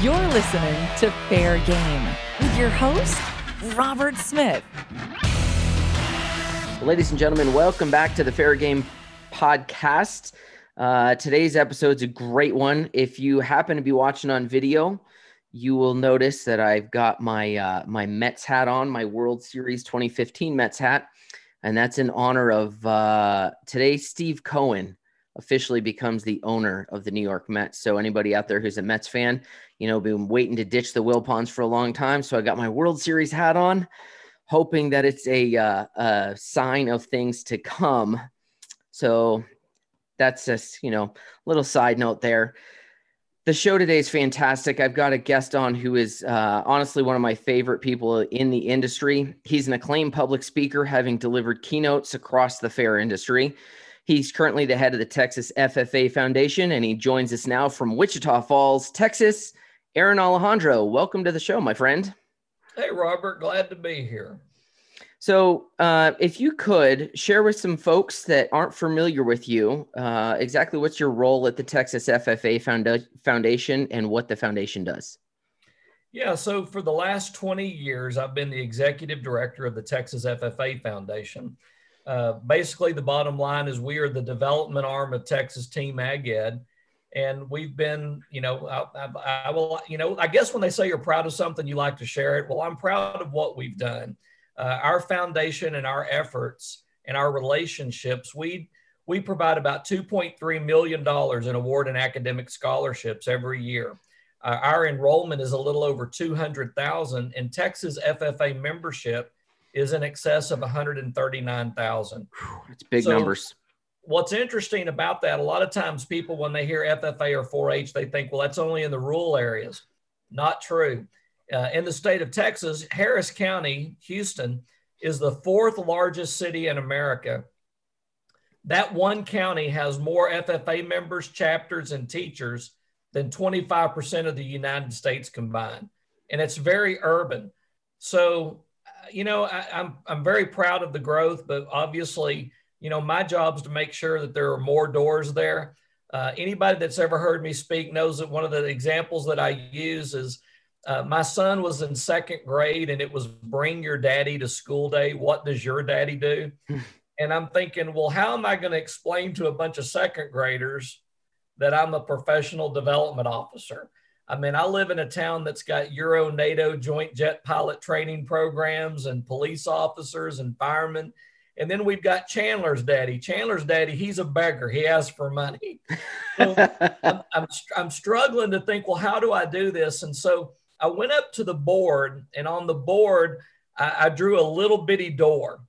You're listening to Fair Game with your host, Robert Smith. Ladies and gentlemen, welcome back to the Fair Game podcast. Uh, today's episode's a great one. If you happen to be watching on video, you will notice that I've got my uh, my Mets hat on, my World Series 2015 Mets hat, and that's in honor of uh, today. Steve Cohen officially becomes the owner of the New York Mets. So anybody out there who's a Mets fan, you know, been waiting to ditch the Will Wilpons for a long time. So I got my World Series hat on, hoping that it's a, uh, a sign of things to come. So that's just you know little side note there the show today is fantastic i've got a guest on who is uh, honestly one of my favorite people in the industry he's an acclaimed public speaker having delivered keynotes across the fair industry he's currently the head of the texas ffa foundation and he joins us now from wichita falls texas aaron alejandro welcome to the show my friend hey robert glad to be here so, uh, if you could share with some folks that aren't familiar with you, uh, exactly what's your role at the Texas FFA Founda- Foundation and what the foundation does? Yeah, so for the last 20 years, I've been the executive director of the Texas FFA Foundation. Uh, basically, the bottom line is we are the development arm of Texas Team Ag Ed. And we've been, you know, I, I, I will, you know, I guess when they say you're proud of something, you like to share it. Well, I'm proud of what we've done uh, our foundation and our efforts and our relationships, we we provide about 2.3 million dollars in award and academic scholarships every year. Uh, our enrollment is a little over 200,000, and Texas FFA membership is in excess of 139,000. It's big so, numbers. What's interesting about that, a lot of times people, when they hear FFA or 4 H, they think, well, that's only in the rural areas. Not true. Uh, in the state of Texas, Harris County, Houston, is the fourth largest city in America. That one county has more FFA members, chapters, and teachers than 25% of the United States combined. And it's very urban. So, you know, I, I'm, I'm very proud of the growth, but obviously, you know, my job is to make sure that there are more doors there. Uh, anybody that's ever heard me speak knows that one of the examples that I use is uh, my son was in second grade and it was bring your daddy to school day. What does your daddy do? and I'm thinking, well, how am I going to explain to a bunch of second graders that I'm a professional development officer? I mean, I live in a town that's got Euro NATO joint jet pilot training programs and police officers and firemen. And then we've got Chandler's daddy. Chandler's daddy, he's a beggar. He asks for money. So I'm, I'm, I'm struggling to think, well, how do I do this? And so I went up to the board, and on the board, I, I drew a little bitty door.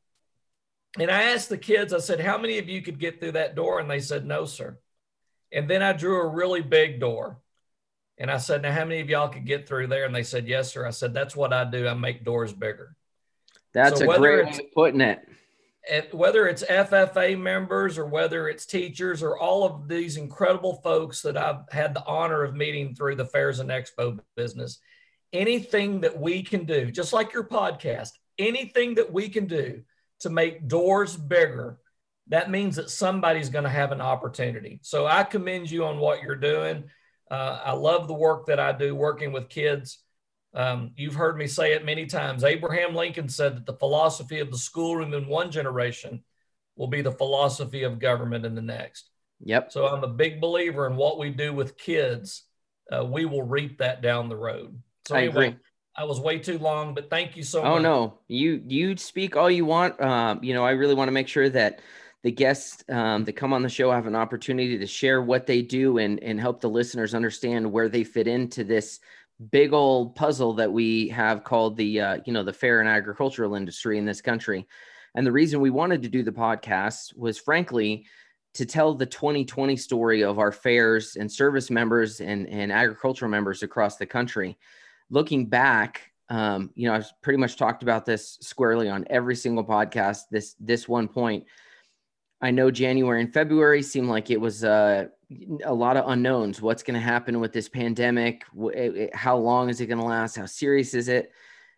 And I asked the kids, I said, How many of you could get through that door? And they said, No, sir. And then I drew a really big door. And I said, Now, how many of y'all could get through there? And they said, Yes, sir. I said, That's what I do. I make doors bigger. That's so a great way of putting it. Whether it's FFA members or whether it's teachers or all of these incredible folks that I've had the honor of meeting through the fairs and expo business, anything that we can do, just like your podcast, anything that we can do to make doors bigger, that means that somebody's going to have an opportunity. So I commend you on what you're doing. Uh, I love the work that I do working with kids. Um, you've heard me say it many times. Abraham Lincoln said that the philosophy of the schoolroom in one generation will be the philosophy of government in the next. Yep. So I'm a big believer in what we do with kids. Uh, we will reap that down the road. So I anyway, agree. I was way too long, but thank you so oh, much. Oh no, you you speak all you want. Um, you know, I really want to make sure that the guests um, that come on the show have an opportunity to share what they do and and help the listeners understand where they fit into this big old puzzle that we have called the uh, you know the fair and agricultural industry in this country. And the reason we wanted to do the podcast was frankly to tell the 2020 story of our fairs and service members and, and agricultural members across the country looking back, um, you know, I've pretty much talked about this squarely on every single podcast. This this one point, I know January and February seemed like it was uh, a lot of unknowns. What's going to happen with this pandemic? How long is it going to last? How serious is it?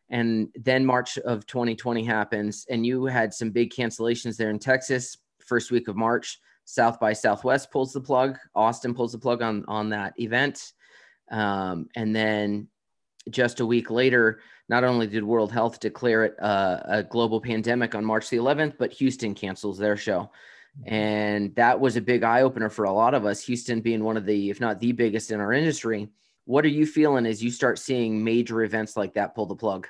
And then March of 2020 happens, and you had some big cancellations there in Texas. First week of March, South by Southwest pulls the plug. Austin pulls the plug on on that event Um, and then just a week later, not only did World Health declare it uh, a global pandemic on March the 11th, but Houston cancels their show. And that was a big eye opener for a lot of us, Houston being one of the, if not the biggest in our industry. What are you feeling as you start seeing major events like that pull the plug?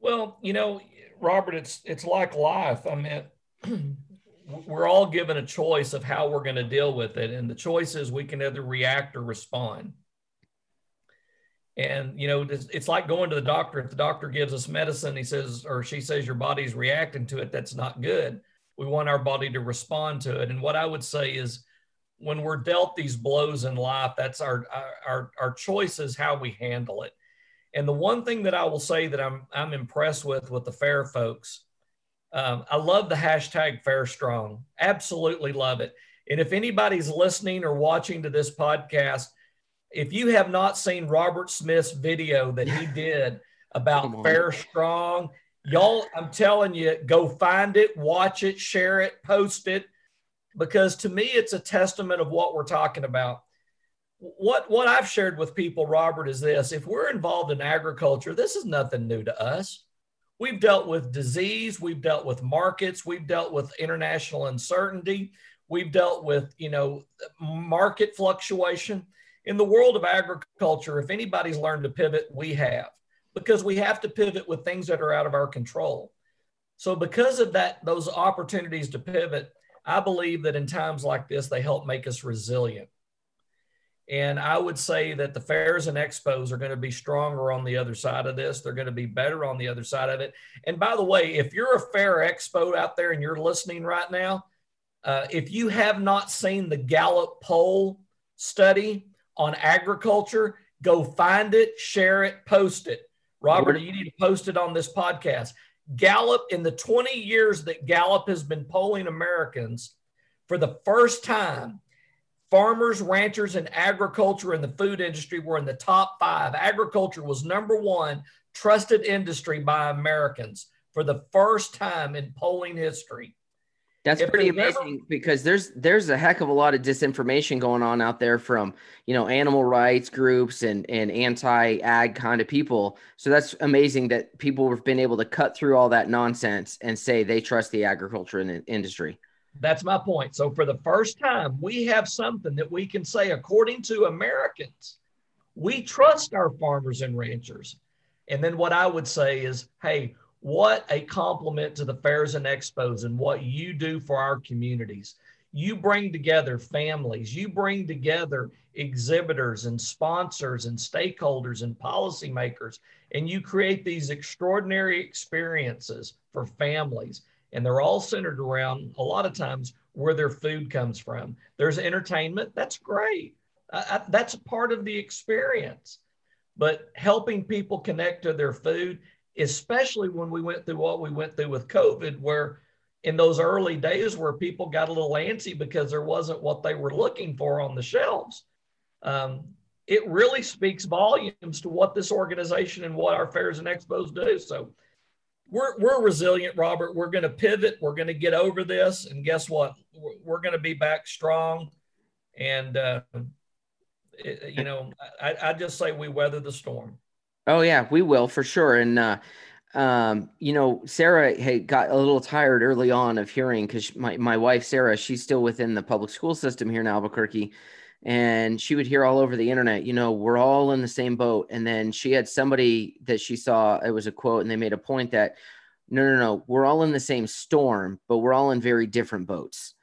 Well, you know, Robert, it's it's like life. I mean, we're all given a choice of how we're going to deal with it, and the choice is we can either react or respond. And you know, it's, like going to the doctor. If the doctor gives us medicine, he says or she says your body's reacting to it, that's not good. We want our body to respond to it. And what I would say is, when we're dealt these blows in life, that's our our our choice is how we handle it. And the one thing that I will say that I'm I'm impressed with with the fair folks, um, I love the hashtag Fair Strong. Absolutely love it. And if anybody's listening or watching to this podcast, if you have not seen Robert Smith's video that he did about Fair Strong, y'all, I'm telling you, go find it, watch it, share it, post it, because to me, it's a testament of what we're talking about what what I've shared with people, Robert, is this: if we're involved in agriculture, this is nothing new to us. We've dealt with disease, we've dealt with markets, we've dealt with international uncertainty, we've dealt with you know market fluctuation. In the world of agriculture, if anybody's learned to pivot, we have, because we have to pivot with things that are out of our control. So, because of that, those opportunities to pivot, I believe that in times like this, they help make us resilient. And I would say that the fairs and expos are going to be stronger on the other side of this. They're going to be better on the other side of it. And by the way, if you're a fair expo out there and you're listening right now, uh, if you have not seen the Gallup poll study on agriculture, go find it, share it, post it. Robert, you need to post it on this podcast. Gallup, in the 20 years that Gallup has been polling Americans, for the first time, farmers, ranchers, and agriculture in the food industry were in the top five. Agriculture was number one trusted industry by Americans for the first time in polling history. That's if pretty amazing because there's there's a heck of a lot of disinformation going on out there from you know animal rights groups and and anti ag kind of people. So that's amazing that people have been able to cut through all that nonsense and say they trust the agriculture industry. That's my point. So, for the first time, we have something that we can say, according to Americans, we trust our farmers and ranchers. And then what I would say is, hey, what a compliment to the fairs and expos and what you do for our communities. You bring together families, you bring together exhibitors and sponsors and stakeholders and policymakers, and you create these extraordinary experiences for families and they're all centered around a lot of times where their food comes from. There's entertainment, that's great. I, that's part of the experience. But helping people connect to their food, especially when we went through what we went through with COVID, where in those early days where people got a little antsy because there wasn't what they were looking for on the shelves. Um, it really speaks volumes to what this organization and what our fairs and expos do. So we're we're resilient, Robert. We're going to pivot. We're going to get over this, and guess what? We're, going to be back strong. And uh, it, you know, I, I just say we weather the storm. Oh yeah, we will for sure. And uh, um, you know, Sarah got a little tired early on of hearing because my my wife Sarah, she's still within the public school system here in Albuquerque, and she would hear all over the internet, you know, we're all in the same boat. And then she had somebody that she saw, it was a quote, and they made a point that no, no, no, we're all in the same storm, but we're all in very different boats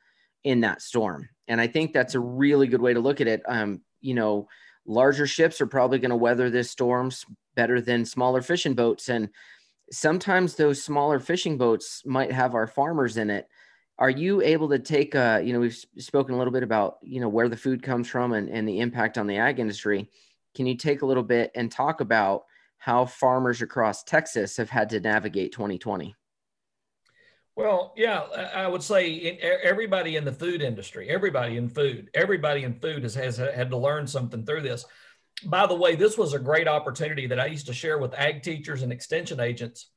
in that storm. And I think that's a really good way to look at it. Um, you know, larger ships are probably going to weather this storms better than smaller fishing boats. And sometimes those smaller fishing boats might have our farmers in it. Are you able to take uh, you know we've spoken a little bit about you know where the food comes from and, and the impact on the ag industry. Can you take a little bit and talk about how farmers across texas have had to navigate 2020 well yeah i would say in, everybody in the food industry everybody in food everybody in food has, has had to learn something through this by the way this was a great opportunity that i used to share with ag teachers and extension agents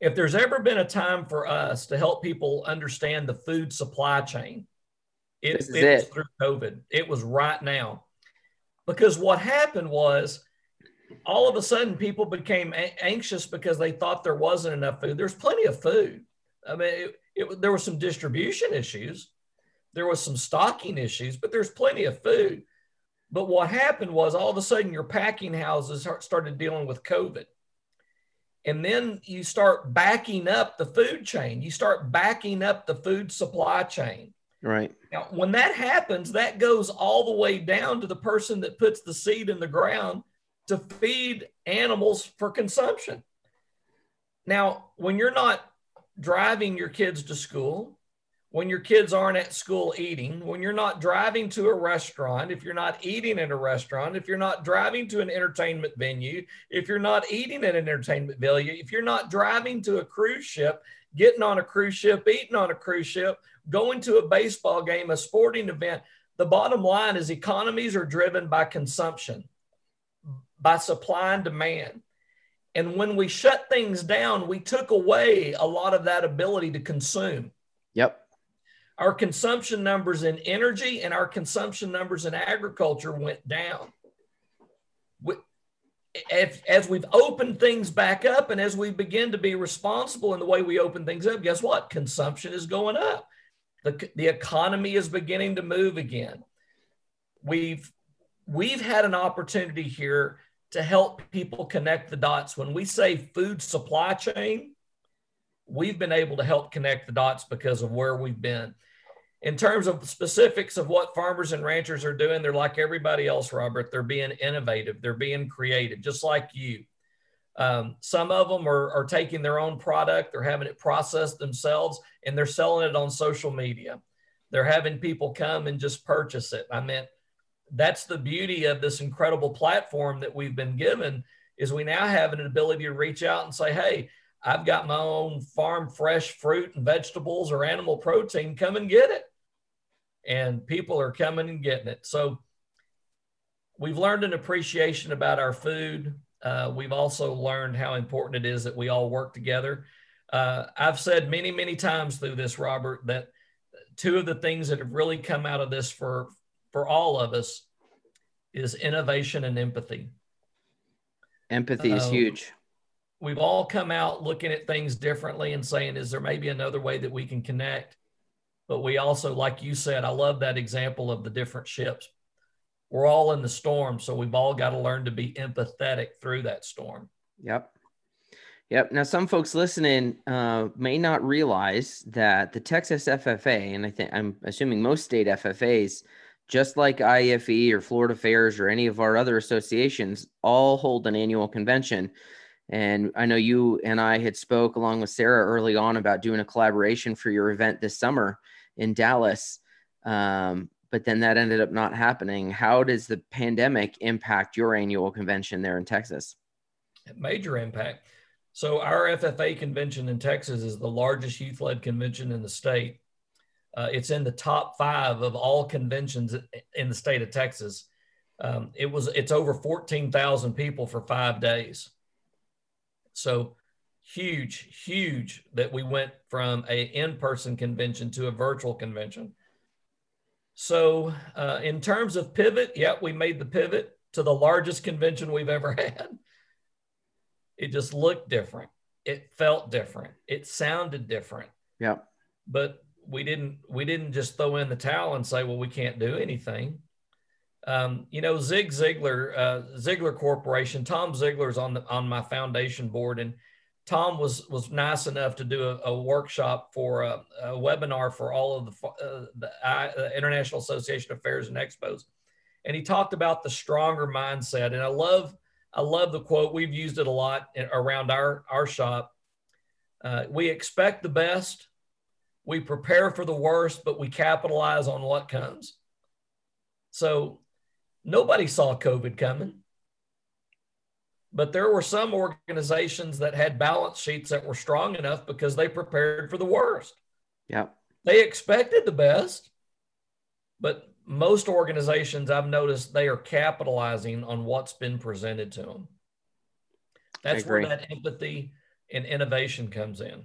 if there's ever been a time for us to help people understand the food supply chain, It, it, it was through COVID. It was right now. Because what happened was all of a sudden people became anxious because they thought there wasn't enough food. There's plenty of food. I mean, it, it, there were some distribution issues, there was some stocking issues, but there's plenty of food. But what happened was all of a sudden your packing houses started dealing with COVID. And then you start backing up the food chain. You start backing up the food supply chain. Right. Now, when that happens, that goes all the way down to the person that puts the seed in the ground to feed animals for consumption. Now, when you're not driving your kids to school, when your kids aren't at school eating, when you're not driving to a restaurant, if you're not eating at a restaurant, if you're not driving to an entertainment venue, if you're not eating at an entertainment venue, if you're not driving to a cruise ship, getting on a cruise ship, eating on a cruise ship, going to a baseball game, a sporting event, the bottom line is economies are driven by consumption by supply and demand. And when we shut things down, we took away a lot of that ability to consume. Yep. Our consumption numbers in energy and our consumption numbers in agriculture went down. We, if, as we've opened things back up and as we begin to be responsible in the way we open things up, guess what? Consumption is going up. The, the economy is beginning to move again. We've we've had an opportunity here to help people connect the dots. When we say food supply chain, we've been able to help connect the dots because of where we've been. In terms of specifics of what farmers and ranchers are doing, they're like everybody else, Robert. They're being innovative, they're being creative, just like you. Um, some of them are, are taking their own product, they're having it processed themselves, and they're selling it on social media. They're having people come and just purchase it. I meant that's the beauty of this incredible platform that we've been given is we now have an ability to reach out and say, hey, I've got my own farm fresh fruit and vegetables or animal protein. Come and get it. And people are coming and getting it. So we've learned an appreciation about our food. Uh, we've also learned how important it is that we all work together. Uh, I've said many, many times through this, Robert, that two of the things that have really come out of this for for all of us is innovation and empathy. Empathy is um, huge. We've all come out looking at things differently and saying, is there maybe another way that we can connect? But we also, like you said, I love that example of the different ships. We're all in the storm, so we've all got to learn to be empathetic through that storm. Yep. Yep. Now, some folks listening uh, may not realize that the Texas FFA, and I think I'm assuming most state FFAs, just like IAFE or Florida Fairs or any of our other associations, all hold an annual convention. And I know you and I had spoke along with Sarah early on about doing a collaboration for your event this summer in Dallas. Um, but then that ended up not happening. How does the pandemic impact your annual convention there in Texas? Major impact. So our FFA convention in Texas is the largest youth-led convention in the state. Uh, it's in the top five of all conventions in the state of Texas. Um, it was it's over 14,000 people for five days. So huge, huge that we went from a in-person convention to a virtual convention. So uh, in terms of pivot, yeah, we made the pivot to the largest convention we've ever had. It just looked different. It felt different. It sounded different. Yeah. But we didn't we didn't just throw in the towel and say, well, we can't do anything. Um, you know, Zig Ziglar, uh, Ziglar Corporation, Tom Ziglar's on the on my foundation board, and Tom was was nice enough to do a, a workshop for a, a, webinar for all of the uh, the International Association of Fairs and Expos, and he talked about the stronger mindset. And I love I love the quote. We've used it a lot around our our shop. Uh, we expect the best, we prepare for the worst, but we capitalize on what comes. So nobody saw COVID coming. But there were some organizations that had balance sheets that were strong enough because they prepared for the worst. Yeah. They expected the best, but most organizations I've noticed they are capitalizing on what's been presented to them. That's where that empathy and innovation comes in.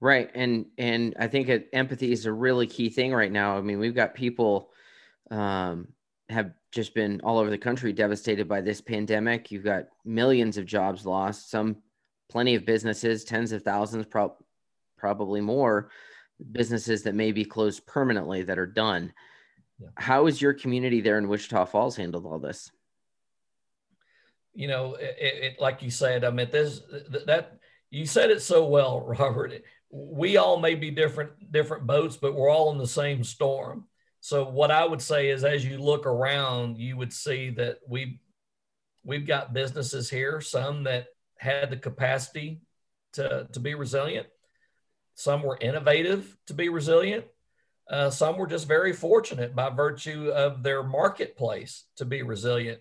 Right. And and I think it, empathy is a really key thing right now. I mean, we've got people um, have just been all over the country devastated by this pandemic. You've got millions of jobs lost, some plenty of businesses, tens of thousands, pro- probably more businesses that may be closed permanently that are done. Yeah. How is your community there in Wichita Falls handled all this? You know, it, it like you said, I mean, this that you said it so well, Robert. We all may be different different boats, but we're all in the same storm. So what I would say is, as you look around, you would see that we we've got businesses here, some that had the capacity to to be resilient, some were innovative to be resilient, uh, some were just very fortunate by virtue of their marketplace to be resilient.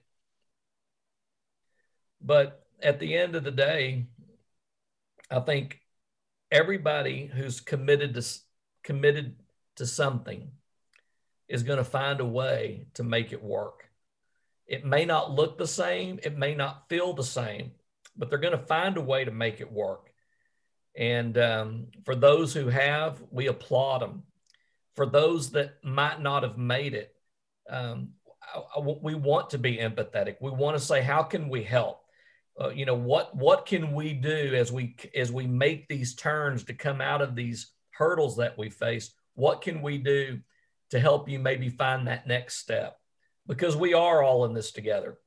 But at the end of the day, I think everybody who's committed to committed to something is going to find a way to make it work. It may not look the same, it may not feel the same, but they're going to find a way to make it work. And um, for those who have, we applaud them. For those that might not have made it, um, I, I, we want to be empathetic. We want to say, how can we help? Uh, you know, what what can we do as we as we make these turns to come out of these hurdles that we face? What can we do to help you maybe find that next step because we are all in this together.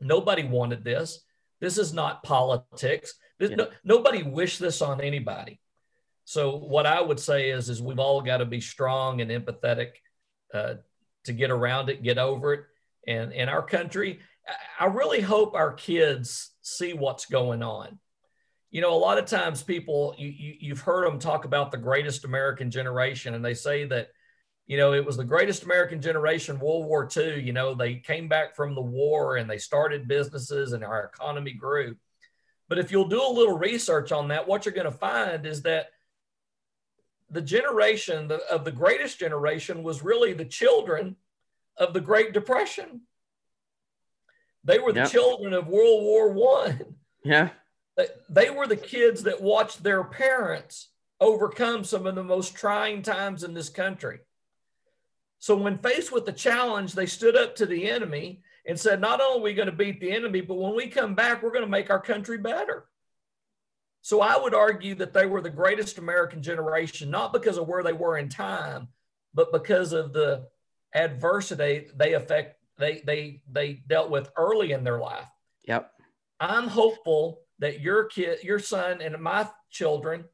Nobody wanted this. This is not politics. This, yeah. no, nobody wished this on anybody. So what I would say is, is we've all got to be strong and empathetic uh, to get around it, get over it. And in our country, I really hope our kids see what's going on. You know, a lot of times people, you, you, you've heard them talk about the greatest American generation, and they say that you know, it was the greatest American generation, World War II. You know, they came back from the war and they started businesses and our economy grew. But if you'll do a little research on that, what you're going to find is that the generation of the greatest generation was really the children of the Great Depression. They were the yep. children of World War One. Yeah. They were the kids that watched their parents overcome some of the most trying times in this country. So when faced with the challenge, they stood up to the enemy and said, not only are we going to beat the enemy, but when we come back, we're going to make our country better. So I would argue that they were the greatest American generation, not because of where they were in time, but because of the adversity they affect they they they dealt with early in their life. Yep. I'm hopeful that your kid, your son, and my children,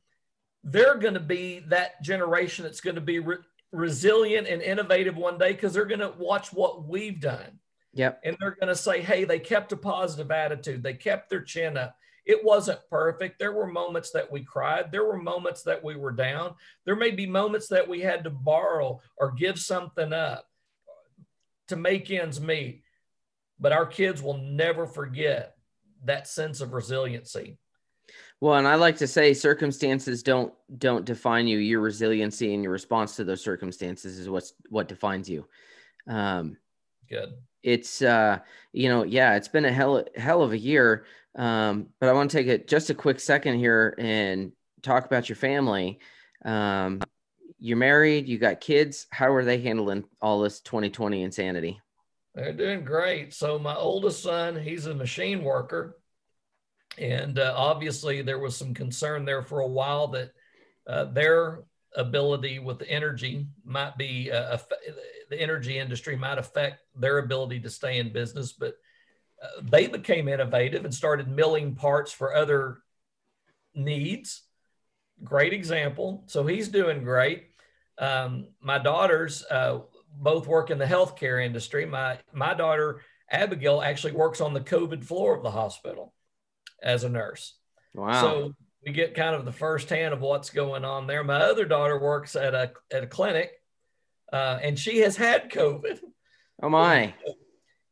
they're going to be that generation that's going to be re- resilient and innovative one day because they're going to watch what we've done. Yep. And they're going to say, hey, they kept a positive attitude. They kept their chin up. It wasn't perfect. There were moments that we cried. There were moments that we were down. There may be moments that we had to borrow or give something up to make ends meet. But our kids will never forget that sense of resiliency. Well, and I like to say circumstances don't don't define you. Your resiliency and your response to those circumstances is what's what defines you. Um, Good. It's uh, you know, yeah, it's been a hell hell of a year. Um, but I want to take it just a quick second here and talk about your family. Um, you're married, you got kids. How are they handling all this 2020 insanity? They're doing great. So my oldest son, he's a machine worker and uh, obviously, there was some concern there for a while that uh, their ability with the energy might be uh, the energy industry might affect their ability to stay in business. But uh, they became innovative and started milling parts for other needs. Great example. So he's doing great. Um, my daughters uh, both work in the healthcare industry. My my daughter Abigail actually works on the COVID floor of the hospital as a nurse. Wow. So we get kind of the first hand of what's going on there. My other daughter works at a at a clinic, uh, and she has had COVID. Oh my!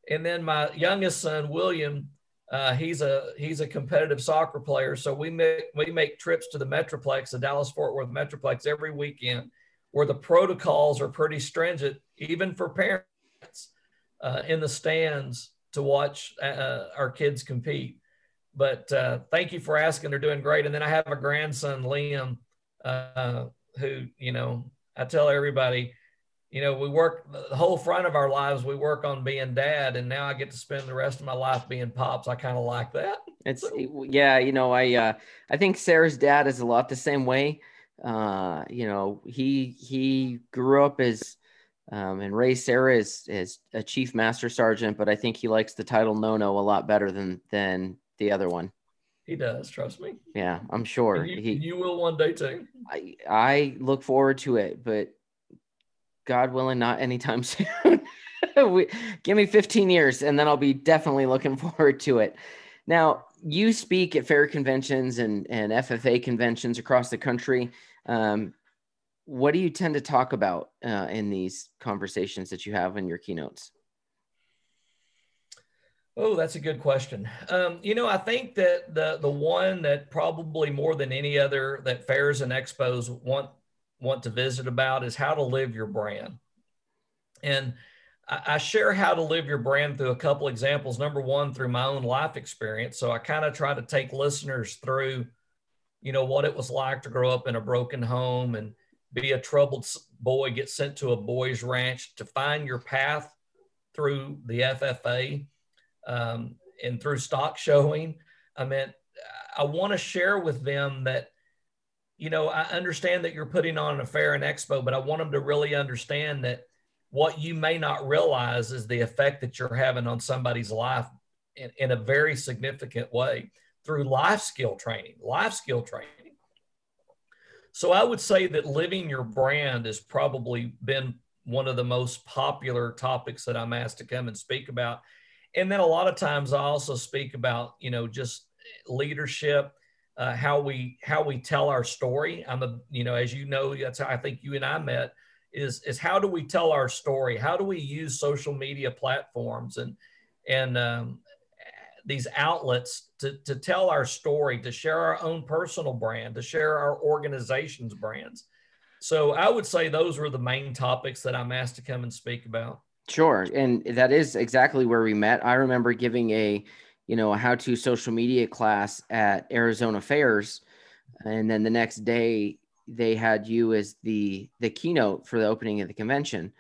And then my youngest son William, uh, he's a he's a competitive soccer player. So we make we make trips to the Metroplex, the Dallas Fort Worth Metroplex, every weekend, where the protocols are pretty stringent, even for parents uh, in the stands to watch uh, our kids compete. But uh, thank you for asking. They're doing great. And then I have a grandson, Liam. uh, who, you know, I tell everybody, you know, we work the whole front of our lives, we work on being dad, and now I get to spend the rest of my life being pops. I kind of like that. It's yeah, you know, I uh, I think Sarah's dad is a lot the same way. Uh, you know, he he grew up as um, and Ray Sarah is as a chief master sergeant, but I think he likes the title Nono a lot better than than the other one. He does, trust me. Yeah, I'm sure. You, he, you will one day too. I I look forward to it, but God willing, not anytime soon. we, give me 15 years, and then I'll be definitely looking forward to it. Now, you speak at fair conventions and and FFA conventions across the country. Um, what do you tend to talk about uh, in these conversations that you have in your keynotes? Oh, that's a good question. Um, you know, I think that the the one that probably more than any other that fairs and expos want want to visit about is how to live your brand. And I, share how to live your brand through a couple examples. Number one, through my own life experience. So I kind of try to take listeners through, you know, what it was like to grow up in a broken home and be a troubled boy, get sent to a boys' ranch, to find your path through the FFA um, and through stock showing. I mean, I want to share with them that, you know, I understand that you're putting on a fair and expo, but I want them to really understand that what you may not realize is the effect that you're having on somebody's life in, in a very significant way through life skill training, life skill training. So I would say that living your brand has probably been one of the most popular topics that I'm asked to come and speak about and then a lot of times I also speak about you know just leadership, uh, how we how we tell our story. I'm a you know as you know that's how I think you and I met is is how do we tell our story? How do we use social media platforms and and um, these outlets to, to tell our story, to share our own personal brand, to share our organization's brands. So I would say those were the main topics that I'm asked to come and speak about. Sure. And that is exactly where we met. I remember giving a, you know, a how to social media class at Arizona Fairs. And then the next day they had you as the the keynote for the opening of the convention.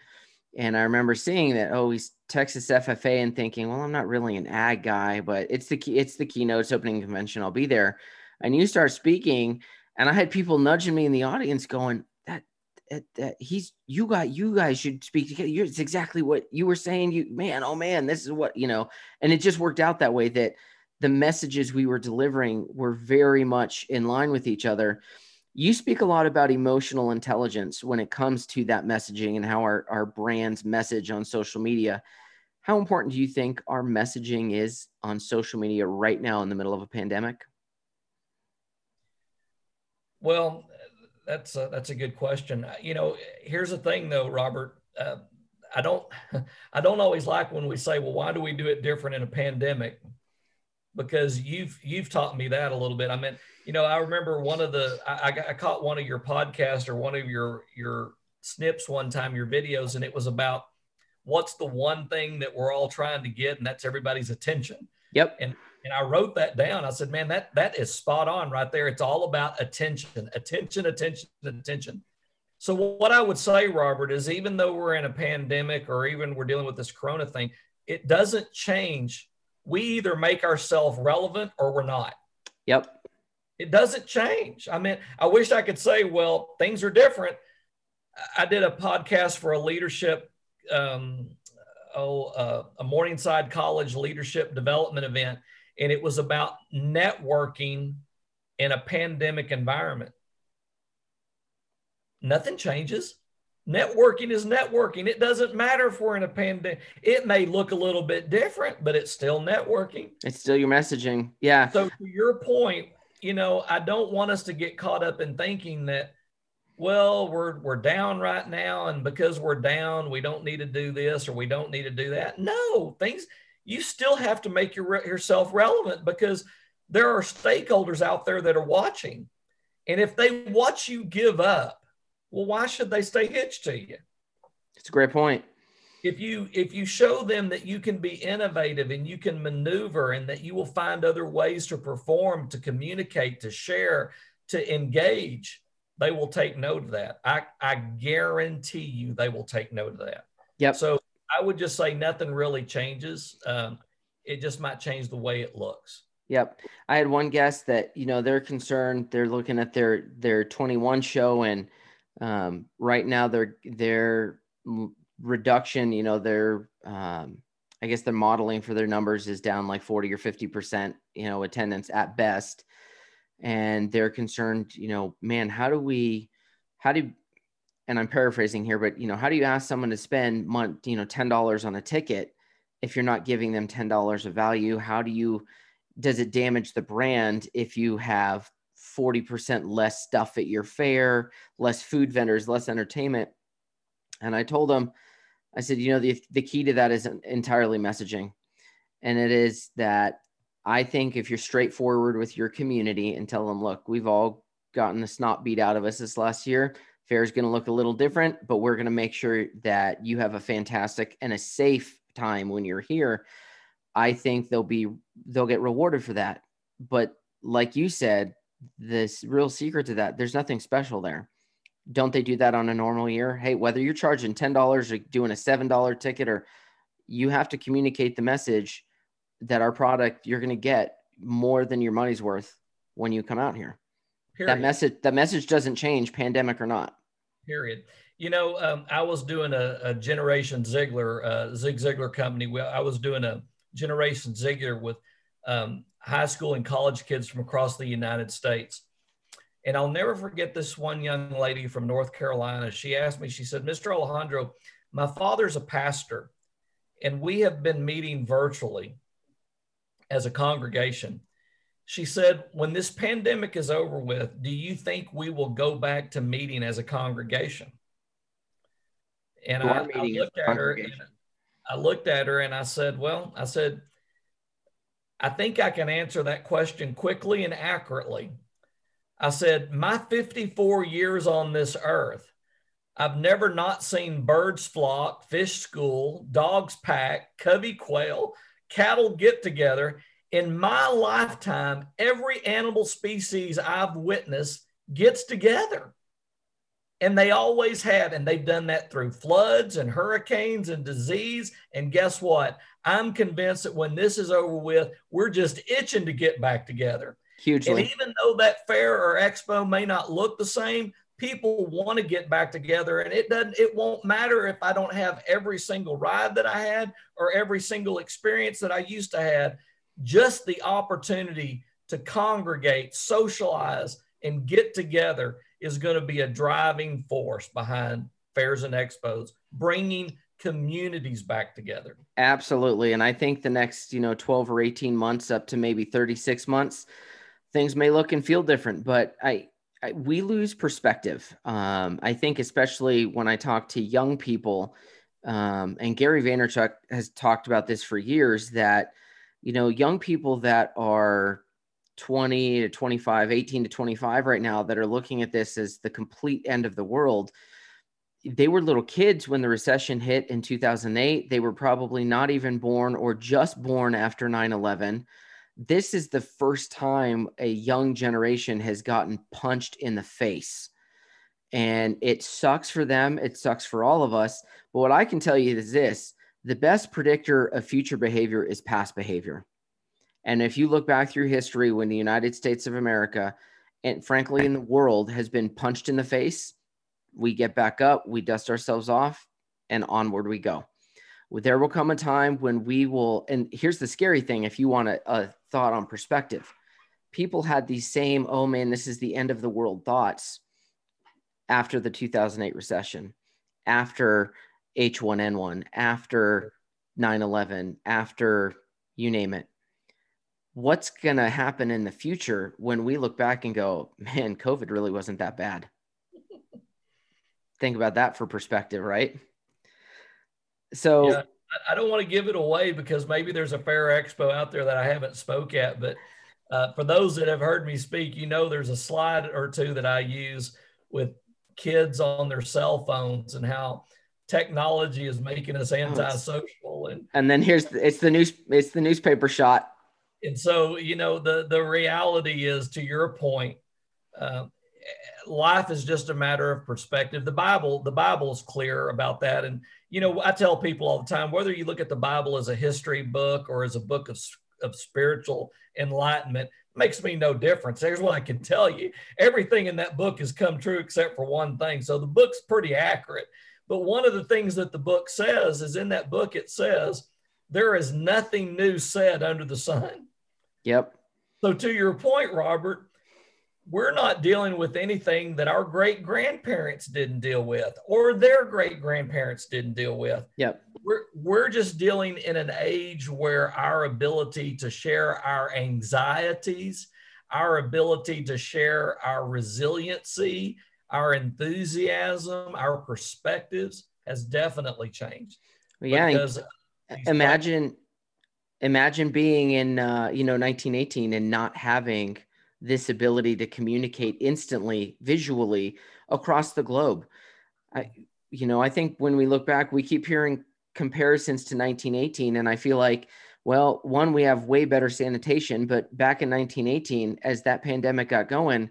And I remember seeing that, oh, he's Texas FFA and thinking, well, I'm not really an ag guy, but it's the key, it's the keynotes opening convention. I'll be there. And you start speaking, and I had people nudging me in the audience going, that he's you got you guys should speak together. You're, it's exactly what you were saying. You man, oh man, this is what you know. And it just worked out that way that the messages we were delivering were very much in line with each other. You speak a lot about emotional intelligence when it comes to that messaging and how our, our brands message on social media. How important do you think our messaging is on social media right now in the middle of a pandemic? Well, that's a, that's a good question. Uh, you know, here's the thing though, Robert. Uh, I don't I don't always like when we say, well, why do we do it different in a pandemic? Because you've you've taught me that a little bit. I mean, you know, I remember one of the I, I caught one of your podcasts or one of your your snips one time, your videos, and it was about what's the one thing that we're all trying to get, and that's everybody's attention. Yep. And and I wrote that down. I said, man, that that is spot on right there. It's all about attention, attention, attention, attention. So what I would say, Robert, is even though we're in a pandemic or even we're dealing with this corona thing, it doesn't change. We either make ourselves relevant or we're not. Yep. It doesn't change. I mean, I wish I could say, well, things are different. I did a podcast for a leadership um, oh, uh, a Morningside College leadership development event, and it was about networking in a pandemic environment. Nothing changes. Networking is networking. It doesn't matter if we're in a pandemic. It may look a little bit different, but it's still networking. It's still your messaging. Yeah. So, to your point, you know, I don't want us to get caught up in thinking that, well, we're we're down right now, and because we're down, we don't need to do this or we don't need to do that. No, things you still have to make your, yourself relevant because there are stakeholders out there that are watching. And if they watch you give up, well, why should they stay hitched to you? It's a great point. If you if you show them that you can be innovative and you can maneuver and that you will find other ways to perform, to communicate, to share, to engage, they will take note of that. I, I guarantee you they will take note of that. Yep. So I would just say nothing really changes. Um, it just might change the way it looks. Yep. I had one guest that, you know, they're concerned. They're looking at their their 21 show and um, right now their their reduction, you know, their um, I guess their modeling for their numbers is down like 40 or 50%, you know, attendance at best. And they're concerned, you know, man, how do we how do and I'm paraphrasing here, but you know, how do you ask someone to spend month, you know, $10 on a ticket if you're not giving them $10 of value? How do you does it damage the brand if you have 40% less stuff at your fair, less food vendors, less entertainment? And I told them, I said, you know, the, the key to that is entirely messaging. And it is that I think if you're straightforward with your community and tell them, look, we've all gotten the snot beat out of us this last year. Fair is going to look a little different, but we're going to make sure that you have a fantastic and a safe time when you're here. I think they'll be they'll get rewarded for that. But like you said, this real secret to that, there's nothing special there. Don't they do that on a normal year? Hey, whether you're charging ten dollars or doing a seven dollar ticket, or you have to communicate the message that our product you're going to get more than your money's worth when you come out here. Period. That message that message doesn't change, pandemic or not. Period. You know, um, I was doing a, a Generation Ziglar, uh, Zig Ziglar company. I was doing a Generation Ziglar with um, high school and college kids from across the United States. And I'll never forget this one young lady from North Carolina. She asked me, she said, Mr. Alejandro, my father's a pastor, and we have been meeting virtually as a congregation. She said, when this pandemic is over with, do you think we will go back to meeting as a congregation? And I, I, looked at her I looked at her and I said, Well, I said, I think I can answer that question quickly and accurately. I said, My 54 years on this earth, I've never not seen birds flock, fish school, dogs pack, covey quail, cattle get together. In my lifetime, every animal species I've witnessed gets together. And they always have. And they've done that through floods and hurricanes and disease. And guess what? I'm convinced that when this is over with, we're just itching to get back together. Hugely. And even though that fair or expo may not look the same, people want to get back together. And it doesn't, it won't matter if I don't have every single ride that I had or every single experience that I used to have. Just the opportunity to congregate, socialize, and get together is going to be a driving force behind fairs and expos, bringing communities back together. Absolutely. And I think the next, you know, 12 or 18 months up to maybe 36 months, things may look and feel different, but I, I we lose perspective. Um, I think especially when I talk to young people, um, and Gary Vaynerchuk has talked about this for years that, you know, young people that are 20 to 25, 18 to 25 right now that are looking at this as the complete end of the world. They were little kids when the recession hit in 2008. They were probably not even born or just born after 9 11. This is the first time a young generation has gotten punched in the face. And it sucks for them. It sucks for all of us. But what I can tell you is this the best predictor of future behavior is past behavior and if you look back through history, when the United States of America and frankly in the world has been punched in the face, we get back up, we dust ourselves off, and onward we go. There will come a time when we will, and here's the scary thing if you want a, a thought on perspective, people had these same, oh man, this is the end of the world thoughts after the 2008 recession, after H1N1, after 9 11, after you name it what's going to happen in the future when we look back and go, man, COVID really wasn't that bad. Think about that for perspective, right? So yeah, I don't want to give it away because maybe there's a fair expo out there that I haven't spoke at, but uh, for those that have heard me speak, you know, there's a slide or two that I use with kids on their cell phones and how technology is making us antisocial and and then here's the, it's the news it's the newspaper shot and so you know the the reality is to your point uh, life is just a matter of perspective. The Bible, the Bible is clear about that. And, you know, I tell people all the time, whether you look at the Bible as a history book or as a book of, of spiritual enlightenment, makes me no difference. Here's what I can tell you. Everything in that book has come true except for one thing. So the book's pretty accurate. But one of the things that the book says is in that book, it says, there is nothing new said under the sun. Yep. So to your point, Robert, we're not dealing with anything that our great grandparents didn't deal with or their great grandparents didn't deal with. Yep. We're, we're just dealing in an age where our ability to share our anxieties, our ability to share our resiliency, our enthusiasm, our perspectives has definitely changed. Yeah. Because imagine, imagine being in, uh, you know, 1918 and not having – this ability to communicate instantly visually across the globe i you know i think when we look back we keep hearing comparisons to 1918 and i feel like well one we have way better sanitation but back in 1918 as that pandemic got going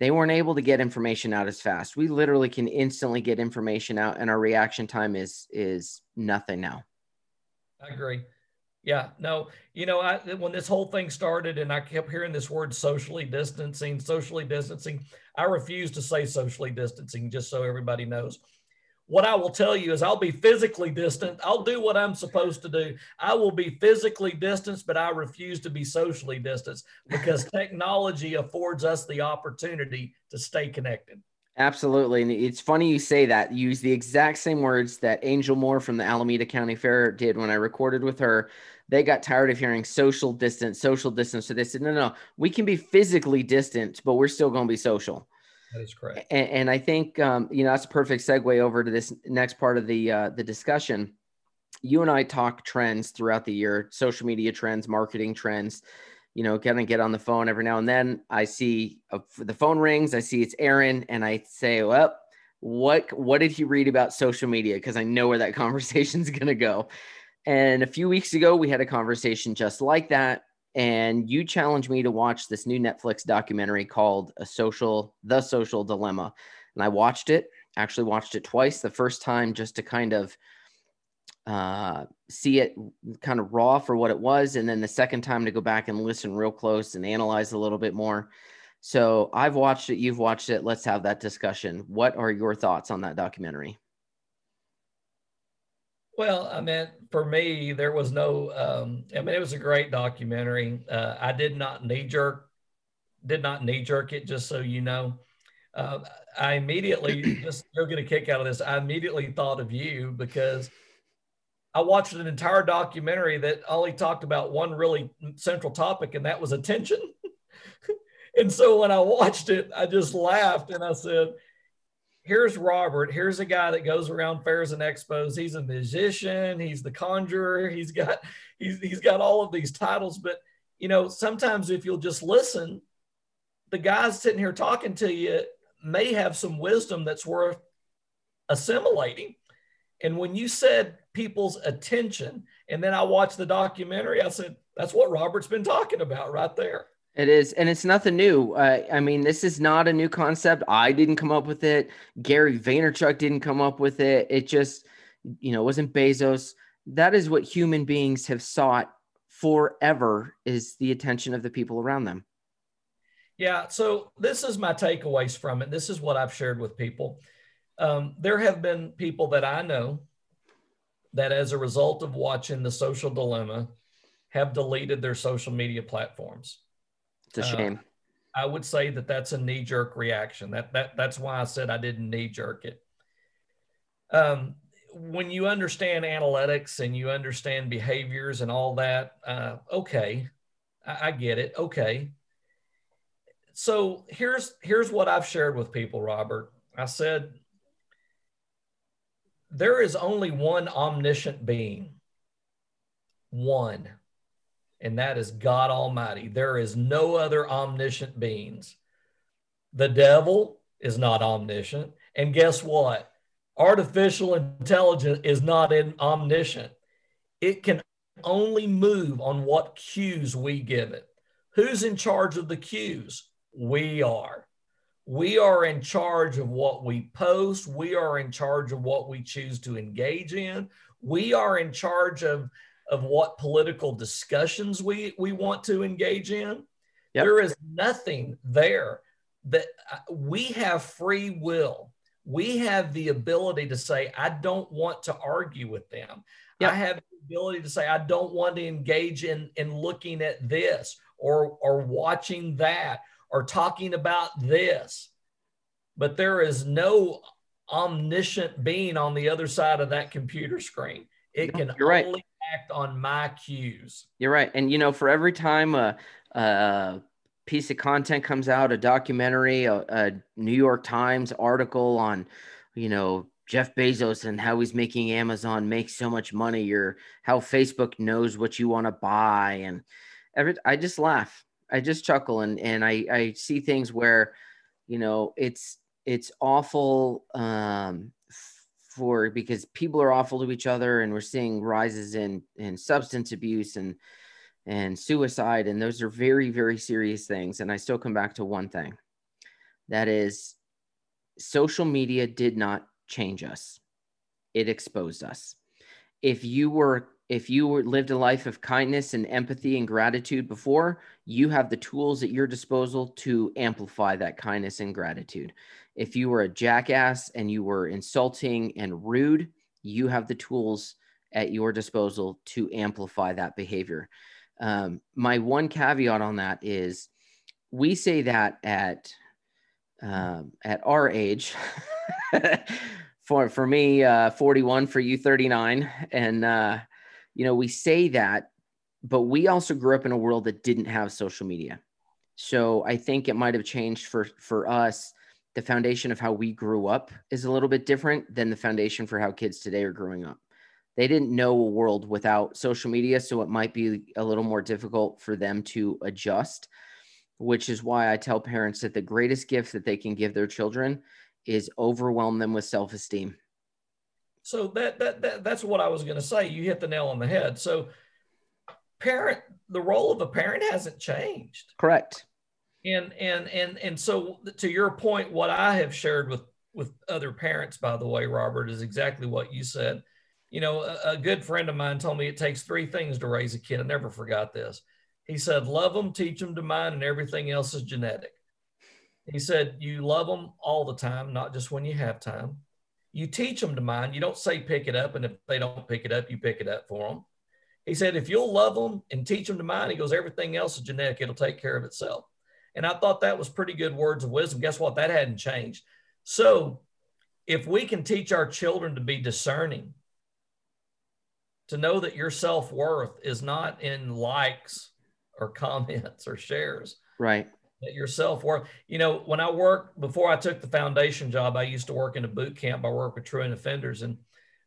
they weren't able to get information out as fast. We literally can instantly get information out and our reaction time is is nothing now. I agree. Yeah, no, you know, I, when this whole thing started and I kept hearing this word socially distancing, socially distancing, I refuse to say socially distancing, just so everybody knows. What I will tell you is I'll be physically distant. I'll do what I'm supposed to do. I will be physically distanced, but I refuse to be socially distanced because technology affords us the opportunity to stay connected. Absolutely. And it's funny you say that. You use the exact same words that Angel Moore from the Alameda County Fair did when I recorded with her. They got tired of hearing social distance, social distance. So they said, no, no, we can be physically distant, but we're still going to be social. That is correct. And, and I think, um, you know, that's a perfect segue over to this next part of the, uh, the discussion. You and I talk trends throughout the year, social media trends, marketing trends you know, kind of get on the phone every now and then. I see the phone rings. I see it's Aaron, and I say, "Well, what what did he read about social media?" Because I know where that conversation's going to go. And a few weeks ago, we had a conversation just like that, and you challenged me to watch this new Netflix documentary called "A Social The Social Dilemma," and I watched it. Actually, watched it twice. The first time just to kind of uh, see it kind of raw for what it was, and then the second time to go back and listen real close and analyze a little bit more. So I've watched it, you've watched it. Let's have that discussion. What are your thoughts on that documentary? Well, I mean, for me, there was no. Um, I mean, it was a great documentary. Uh, I did not knee jerk, did not knee jerk it. Just so you know, uh, I immediately just you'll get a kick out of this. I immediately thought of you because I watched an entire documentary that only talked about one really central topic, and that was attention. and so when I watched it, I just laughed and I said, Here's Robert. Here's a guy that goes around fairs and expos. He's a musician. He's the conjurer. He's got he's he's got all of these titles. But you know, sometimes if you'll just listen, the guys sitting here talking to you may have some wisdom that's worth assimilating. And when you said people's attention. And then I watched the documentary. I said, that's what Robert's been talking about right there. It is, and it's nothing new. Uh, I mean, this is not a new concept. I didn't come up with it. Gary Vaynerchuk didn't come up with it. It just, you know, wasn't Bezos. That is what human beings have sought forever: is the attention of the people around them. Yeah. So this is my takeaways from it. This is what I've shared with people. Um, there have been people that I know that as a result of watching the social dilemma have deleted their social media platforms. It's a shame. Uh, I would say that that's a knee jerk reaction. That, that that's why I said I didn't knee jerk it. Um, when you understand analytics and you understand behaviors and all that, uh, okay, I, I get it. Okay. So here's here's what I've shared with people, Robert. I said there is only one omniscient being, one, and that is God Almighty. There is no other omniscient beings. The devil is not omniscient. And guess what? Artificial intelligence is not omniscient. It can only move on what cues we give it. Who's in charge of the cues? We are. We are in charge of what we post. We are in charge of what we choose to engage in. We are in charge of, of what political discussions we, we want to engage in. Yep. There is nothing there that uh, we have free will. We have the ability to say, I don't want to argue with them. Yep. I have the ability to say, I don't want to engage in, in looking at this or, or watching that or talking about this. But there is no omniscient being on the other side of that computer screen. It can You're only right. Act on my cues. You're right. And, you know, for every time a, a piece of content comes out, a documentary, a, a New York Times article on, you know, Jeff Bezos and how he's making Amazon make so much money, or how Facebook knows what you want to buy, and every I just laugh, I just chuckle, and and I I see things where, you know, it's it's awful um, for because people are awful to each other, and we're seeing rises in in substance abuse and and suicide, and those are very very serious things. And I still come back to one thing, that is, social media did not change us. It exposed us. If you were if you were lived a life of kindness and empathy and gratitude before, you have the tools at your disposal to amplify that kindness and gratitude. If you were a jackass and you were insulting and rude, you have the tools at your disposal to amplify that behavior. Um, my one caveat on that is we say that at um, at our age for for me uh, 41 for you 39 and uh, you know we say that but we also grew up in a world that didn't have social media so i think it might have changed for for us the foundation of how we grew up is a little bit different than the foundation for how kids today are growing up they didn't know a world without social media so it might be a little more difficult for them to adjust which is why i tell parents that the greatest gift that they can give their children is overwhelm them with self-esteem. So that, that, that that's what I was going to say. You hit the nail on the head. So parent, the role of a parent hasn't changed. Correct. And and and and so to your point, what I have shared with with other parents, by the way, Robert, is exactly what you said. You know, a, a good friend of mine told me it takes three things to raise a kid. I never forgot this. He said, "Love them, teach them to mind, and everything else is genetic." He said, You love them all the time, not just when you have time. You teach them to mind. You don't say pick it up. And if they don't pick it up, you pick it up for them. He said, If you'll love them and teach them to mind, he goes, Everything else is genetic. It'll take care of itself. And I thought that was pretty good words of wisdom. Guess what? That hadn't changed. So if we can teach our children to be discerning, to know that your self worth is not in likes or comments or shares. Right that your self worth. You know, when I worked before I took the foundation job, I used to work in a boot camp. I work with truant offenders, and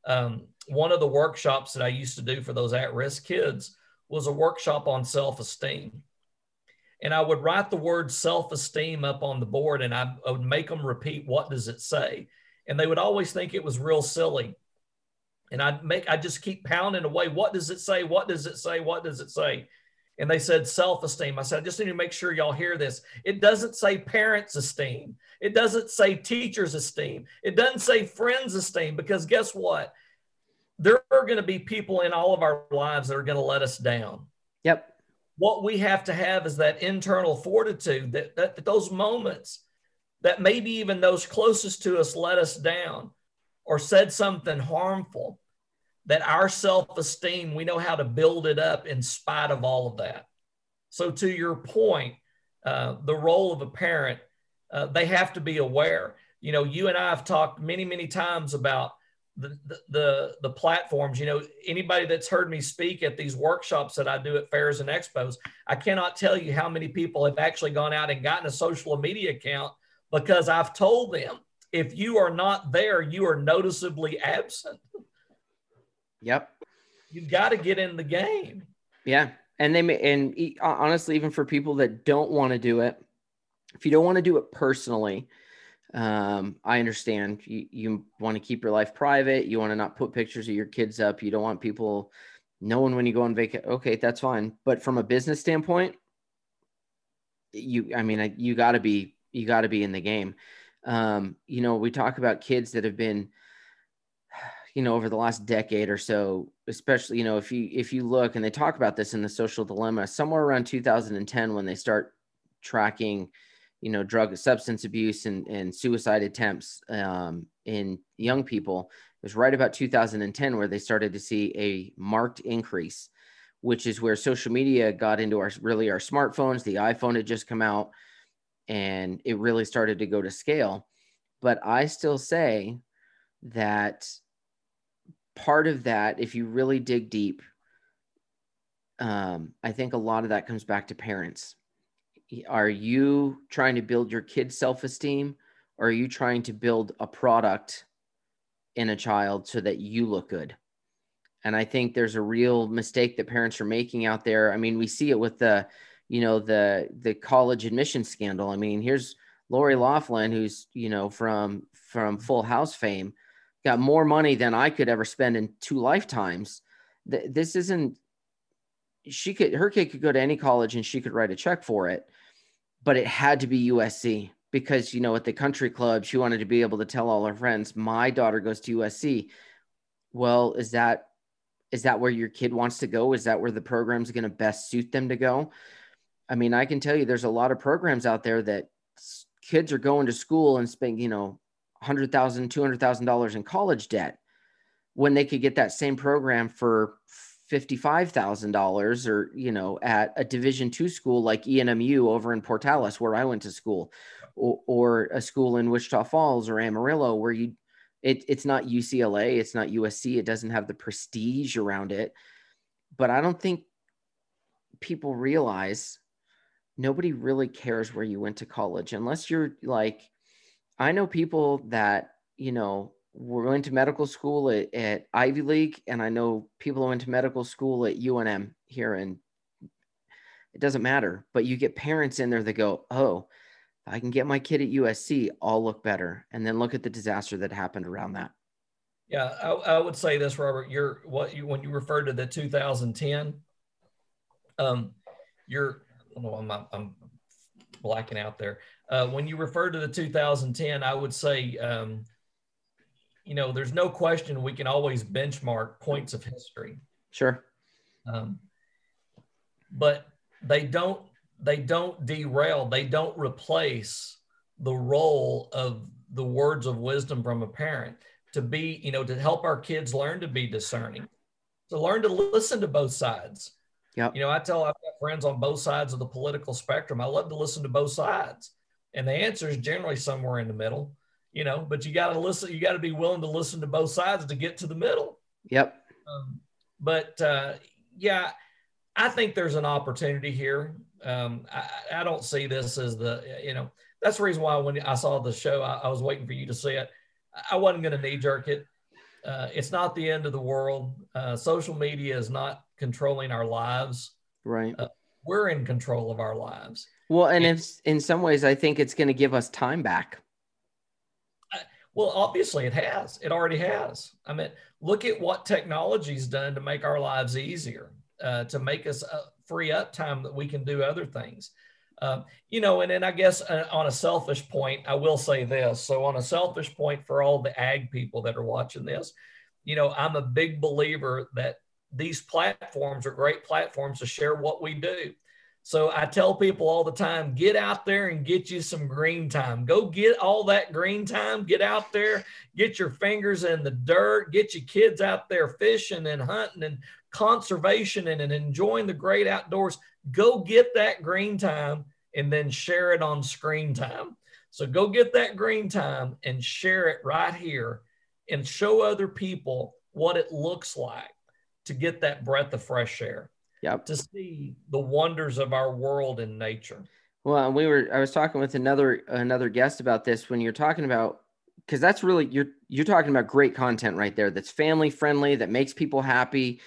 um, one of the workshops that I used to do for those at risk kids was a workshop on self esteem. And I would write the word self esteem up on the board, and I, I would make them repeat what does it say, and they would always think it was real silly. And I'd make I just keep pounding away. What does it say? What does it say? What does it say? and they said self-esteem. I said, I just need to make sure y'all hear this. It doesn't say parents' esteem. It doesn't say teachers' esteem. It doesn't say friends' esteem because guess what? There are going to be people in all of our lives that are going to let us down. Yep. What we have to have is that internal fortitude that, that, those moments that maybe even those closest to us let us down or said something harmful that our self esteem, we know how to build it up in spite of all of that. So, to your point, uh, the role of a parent, uh, they have to be aware. You know, you and I have talked many, many times about the, the, the, platforms. You know, anybody that's heard me speak at these workshops that I do at fairs and expos, I cannot tell you how many people have actually gone out and gotten a social media account because I've told them if you are not there, you are noticeably absent. Yep. You've got to get in the game. Yeah. And they may, and honestly, even for people that don't want to do it, if you don't want to do it personally, um, I understand you, you want to keep your life private. You want to not put pictures of your kids up. You don't want people knowing when you go on vacation. Okay, that's fine. But from a business standpoint, you, I mean, you got to be you got to be in the game. Um, you know, we talk about kids that have been, you know, over the last decade or so, especially, you know, if you if you look and they talk about this in the social dilemma, somewhere around 2010 when they start tracking, you know, drug substance abuse and, and suicide attempts um, in young people, it was right about 2010 where they started to see a marked increase, which is where social media got into our really our smartphones. The iPhone had just come out and it really started to go to scale. But I still say that part of that, if you really dig deep, um, I think a lot of that comes back to parents. Are you trying to build your kid's self esteem or are you trying to build a product in a child so that you look good? And I think there's a real mistake that parents are making out there. I mean, we see it with the, you know, the the college admission scandal. I mean, here's Lori Loughlin, who's, you know, from from Full House fame, got more money than I could ever spend in two lifetimes. This isn't she could her kid could go to any college and she could write a check for it, but it had to be USC because you know at the country club she wanted to be able to tell all her friends my daughter goes to USC. Well, is that is that where your kid wants to go? Is that where the program's going to best suit them to go? I mean, I can tell you there's a lot of programs out there that kids are going to school and spending, you know, $100,000, $200,000 in college debt when they could get that same program for $55,000 or, you know, at a division two school like ENMU over in Portales, where I went to school, or, or a school in Wichita Falls or Amarillo, where you, it, it's not UCLA, it's not USC, it doesn't have the prestige around it. But I don't think people realize nobody really cares where you went to college unless you're like i know people that you know went to medical school at, at ivy league and i know people who went to medical school at unm here and it doesn't matter but you get parents in there that go oh i can get my kid at usc i'll look better and then look at the disaster that happened around that yeah i, I would say this robert you're what you when you refer to the 2010 um you're well, I'm, I'm blacking out there. Uh, when you refer to the 2010, I would say, um, you know, there's no question we can always benchmark points of history. Sure. Um, but they don't they don't derail they don't replace the role of the words of wisdom from a parent to be you know to help our kids learn to be discerning to learn to listen to both sides yeah. You know, I tell I've got friends on both sides of the political spectrum. I love to listen to both sides. And the answer is generally somewhere in the middle, you know, but you got to listen, you got to be willing to listen to both sides to get to the middle. Yep. Um, but uh, yeah, I think there's an opportunity here. Um, I, I, don't see this as the, you know, that's the reason why when I saw the show, I, I was waiting for you to see it. I wasn't going to knee jerk it. Uh, it's not the end of the world. Uh, social media is not controlling our lives. Right. Uh, we're in control of our lives. Well, and, and if, in some ways, I think it's going to give us time back. Well, obviously, it has. It already has. I mean, look at what technology's done to make our lives easier, uh, to make us uh, free up time that we can do other things. Um, you know, and then I guess uh, on a selfish point, I will say this. So, on a selfish point, for all the ag people that are watching this, you know, I'm a big believer that these platforms are great platforms to share what we do. So I tell people all the time get out there and get you some green time. Go get all that green time. Get out there, get your fingers in the dirt, get your kids out there fishing and hunting and conservation and, and enjoying the great outdoors. Go get that green time and then share it on screen time. So go get that green time and share it right here and show other people what it looks like to get that breath of fresh air. Yep. To see the wonders of our world and nature. Well, we were I was talking with another another guest about this when you're talking about because that's really you're you're talking about great content right there that's family friendly that makes people happy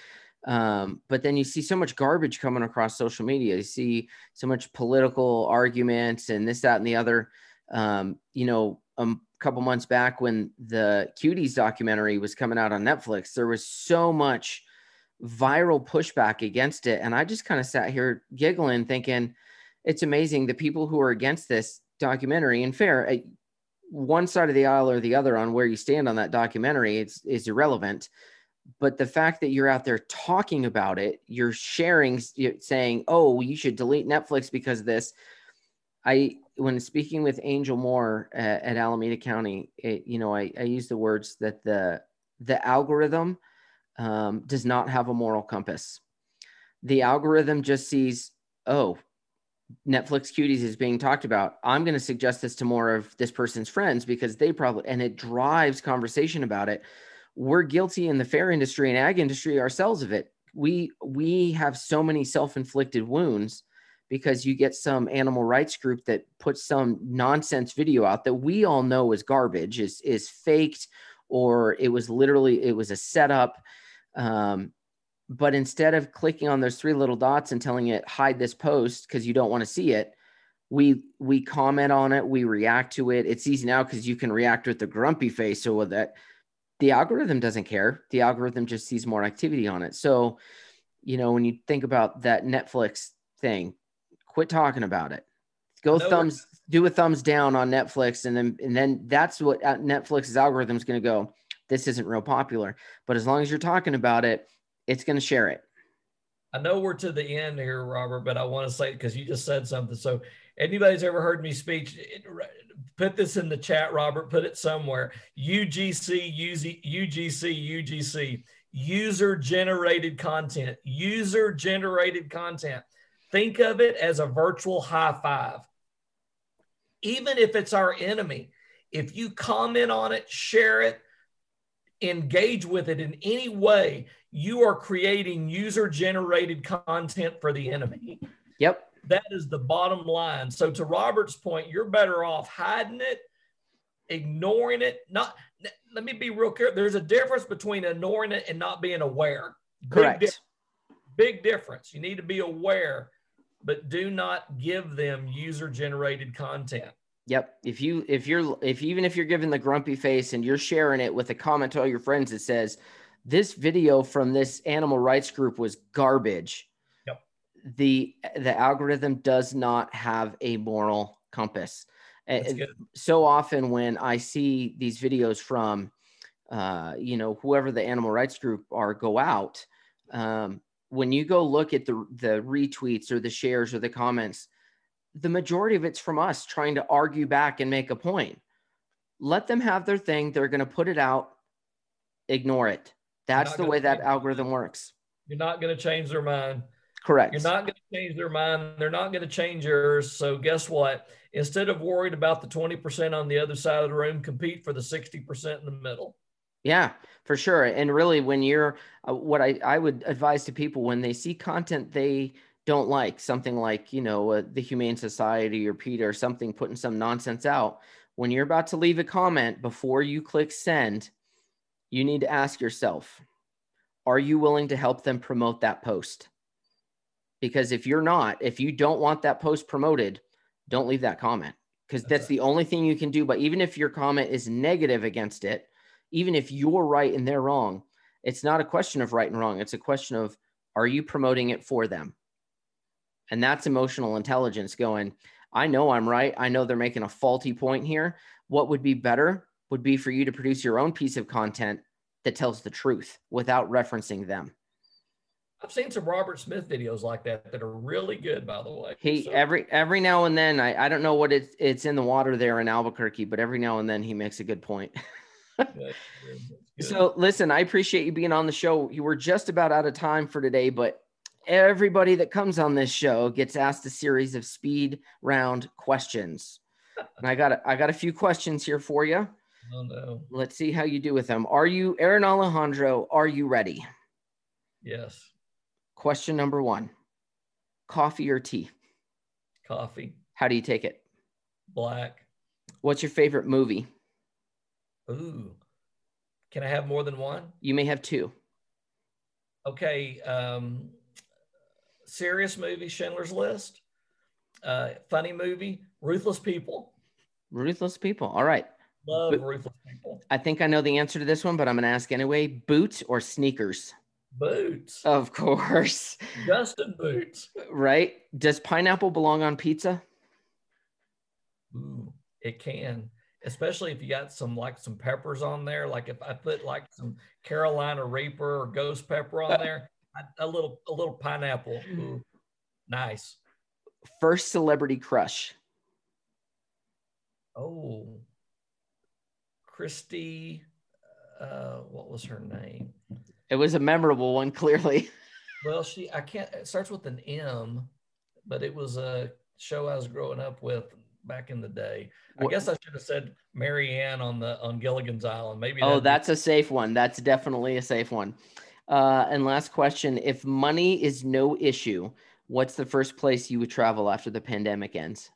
um, but then you see so much garbage coming across social media you see so much political arguments and this that and the other um, you know a couple months back when the cuties documentary was coming out on netflix there was so much viral pushback against it. And I just kind of sat here giggling, thinking, it's amazing the people who are against this documentary. And fair uh, one side of the aisle or the other on where you stand on that documentary it's is irrelevant. But the fact that you're out there talking about it you're sharing saying oh you should delete netflix because of this. I when speaking with angel moore at, at alameda county it, you know I, I use the words that the the algorithm um, does not have a moral compass the algorithm just sees oh Netflix cuties is being talked about. I'm going to suggest this to more of this person's friends because they probably, and it drives conversation about it. We're guilty in the fair industry and ag industry ourselves of it. We, we have so many self-inflicted wounds because you get some animal rights group that puts some nonsense video out that we all know is garbage, is, is faked, or it was literally, it was a setup. Um, but instead of clicking on those three little dots and telling it hide this post because you don't want to see it we we comment on it we react to it. It's easy now because you can react with the grumpy face so that. The algorithm doesn't care. The algorithm just sees more activity on it. So you know when you think about that netflix thing quit talking about it. Go no, thumbs do a thumbs down on netflix and then and then that's what uh, netflix's algorithm is going to go this isn't real popular but as long as you're talking about it it's going to share it. I know we're to the end here, Robert, but I want to say because you just said something. So, anybody's ever heard me speak, put this in the chat, Robert. Put it somewhere. UGC, UGC, UGC. User generated content. User generated content. Think of it as a virtual high five. Even if it's our enemy, if you comment on it, share it, engage with it in any way, you are creating user generated content for the enemy. Yep. That is the bottom line. So, to Robert's point, you're better off hiding it, ignoring it. Not, let me be real clear. There's a difference between ignoring it and not being aware. Correct. Big, big difference. You need to be aware, but do not give them user generated content. Yep. If you if you're if even if you're giving the grumpy face and you're sharing it with a comment to all your friends that says this video from this animal rights group was garbage. Yep. The the algorithm does not have a moral compass. So often when I see these videos from uh, you know whoever the animal rights group are go out um, when you go look at the the retweets or the shares or the comments the majority of it's from us trying to argue back and make a point. Let them have their thing. They're going to put it out. Ignore it. That's the way that algorithm works. You're not going to change their mind. Correct. You're not going to change their mind. They're not going to change yours. So guess what? Instead of worried about the 20% on the other side of the room, compete for the 60% in the middle. Yeah, for sure. And really, when you're, uh, what I, I would advise to people when they see content they don't like something like you know uh, the humane society or PETA or something putting some nonsense out. When you're about to leave a comment before you click send you need to ask yourself are you willing to help them promote that post? Because if you're not if you don't want that post promoted don't leave that comment. Because that's, that's the only thing you can do. But even if your comment is negative against it even if you're right and they're wrong it's not a question of right and wrong. It's a question of are you promoting it for them and that's emotional intelligence going, I know I'm right. I know they're making a faulty point here. What would be better would be for you to produce your own piece of content that tells the truth without referencing them. I've seen some Robert Smith videos like that that are really good, by the way. He so. every every now and then I, I don't know what it's it's in the water there in Albuquerque, but every now and then he makes a good point. good. So listen, I appreciate you being on the show. You were just about out of time for today, but everybody that comes on this show gets asked a series of speed round questions. And I got a, I got a few questions here for you. Oh no. Let's see how you do with them. Are you Aaron Alejandro? Are you ready? Yes. Question number one: Coffee or tea? Coffee. How do you take it? Black. What's your favorite movie? Ooh. Can I have more than one? You may have two. Okay. Um, serious movie, Schindler's List. Uh, funny movie, Ruthless People. Ruthless People. All right. Love Bo- Ruthless People. I think I know the answer to this one, but I'm going to ask anyway. Boots or sneakers? Boots. Of course. Justin Boots. Right. Does pineapple belong on pizza? Ooh, it can, especially if you got some like some peppers on there. Like if I put like some Carolina Reaper or Ghost Pepper on there, a little a little pineapple. Ooh, nice. First celebrity crush. Oh, Christy. Uh, what was her name? It was a memorable one, clearly. Well, she I can't. It starts with an M, but it was a show I was growing up with back in the day. I what? guess I should have said Mary Ann on the on Gilligan's Island. Maybe. Oh, that's be- a safe one. That's definitely a safe one. Uh, and last question: If money is no issue, what's the first place you would travel after the pandemic ends?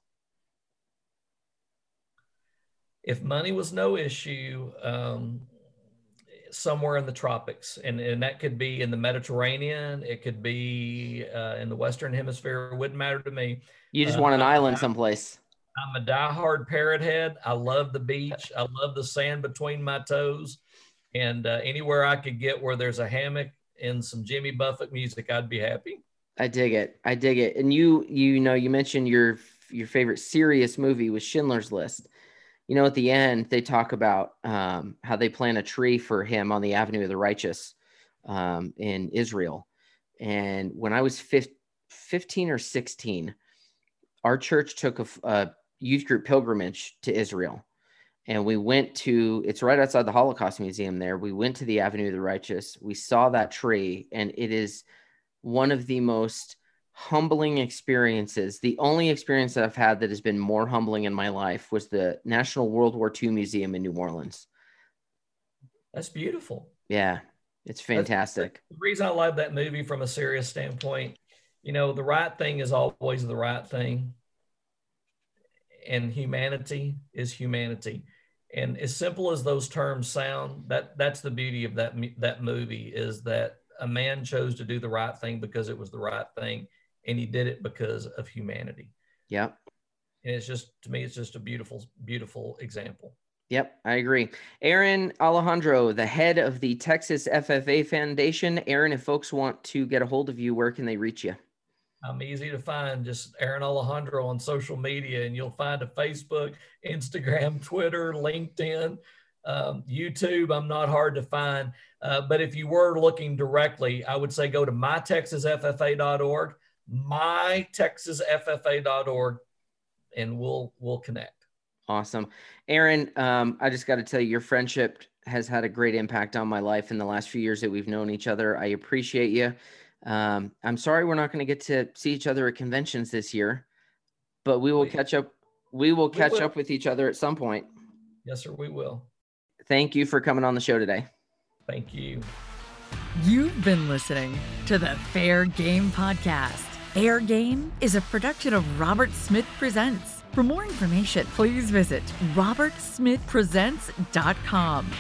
If money was no issue, um, somewhere in the tropics, and, and that could be in the Mediterranean. It could be uh, in the Western Hemisphere. It wouldn't matter to me. You just uh, want an island someplace. I'm a diehard parrot head. I love the beach. I love the sand between my toes, and uh, anywhere I could get where there's a hammock and some Jimmy Buffett music, I'd be happy. I dig it. I dig it. And you, you know, you mentioned your your favorite serious movie was Schindler's List you know, at the end, they talk about um, how they plant a tree for him on the Avenue of the Righteous um, in Israel. And when I was 15 or 16, our church took a, a youth group pilgrimage to Israel. And we went to, it's right outside the Holocaust Museum there. We went to the Avenue of the Righteous. We saw that tree, and it is one of the most humbling experiences. The only experience that I've had that has been more humbling in my life was the National World War II Museum in New Orleans. That's beautiful. Yeah, it's fantastic. That's, the reason I love that movie from a serious standpoint, you know, the right thing is always the right thing. And humanity is humanity. And as simple as those terms sound, that that's the beauty of that that movie is that a man chose to do the right thing because it was the right thing and he did it because of humanity. Yep. And it's just to me, it's just a beautiful, beautiful example. Yep, I agree. Aaron Alejandro, the head of the Texas FFA Foundation. Aaron, if folks want to get a hold of you, where can they reach you? I'm easy to find. Just Aaron Alejandro on social media, and you'll find a Facebook, Instagram, Twitter, LinkedIn, um, YouTube. I'm not hard to find. Uh, but if you were looking directly, I would say go to mytexasffa.org mytexasffa.org and we'll we'll connect awesome aaron um, i just got to tell you your friendship has had a great impact on my life in the last few years that we've known each other i appreciate you um, i'm sorry we're not going to get to see each other at conventions this year but we will we, catch up we will catch we will. up with each other at some point yes sir we will thank you for coming on the show today thank you you've been listening to the fair game podcast Fair Game is a production of Robert Smith Presents. For more information, please visit robertsmithpresents.com.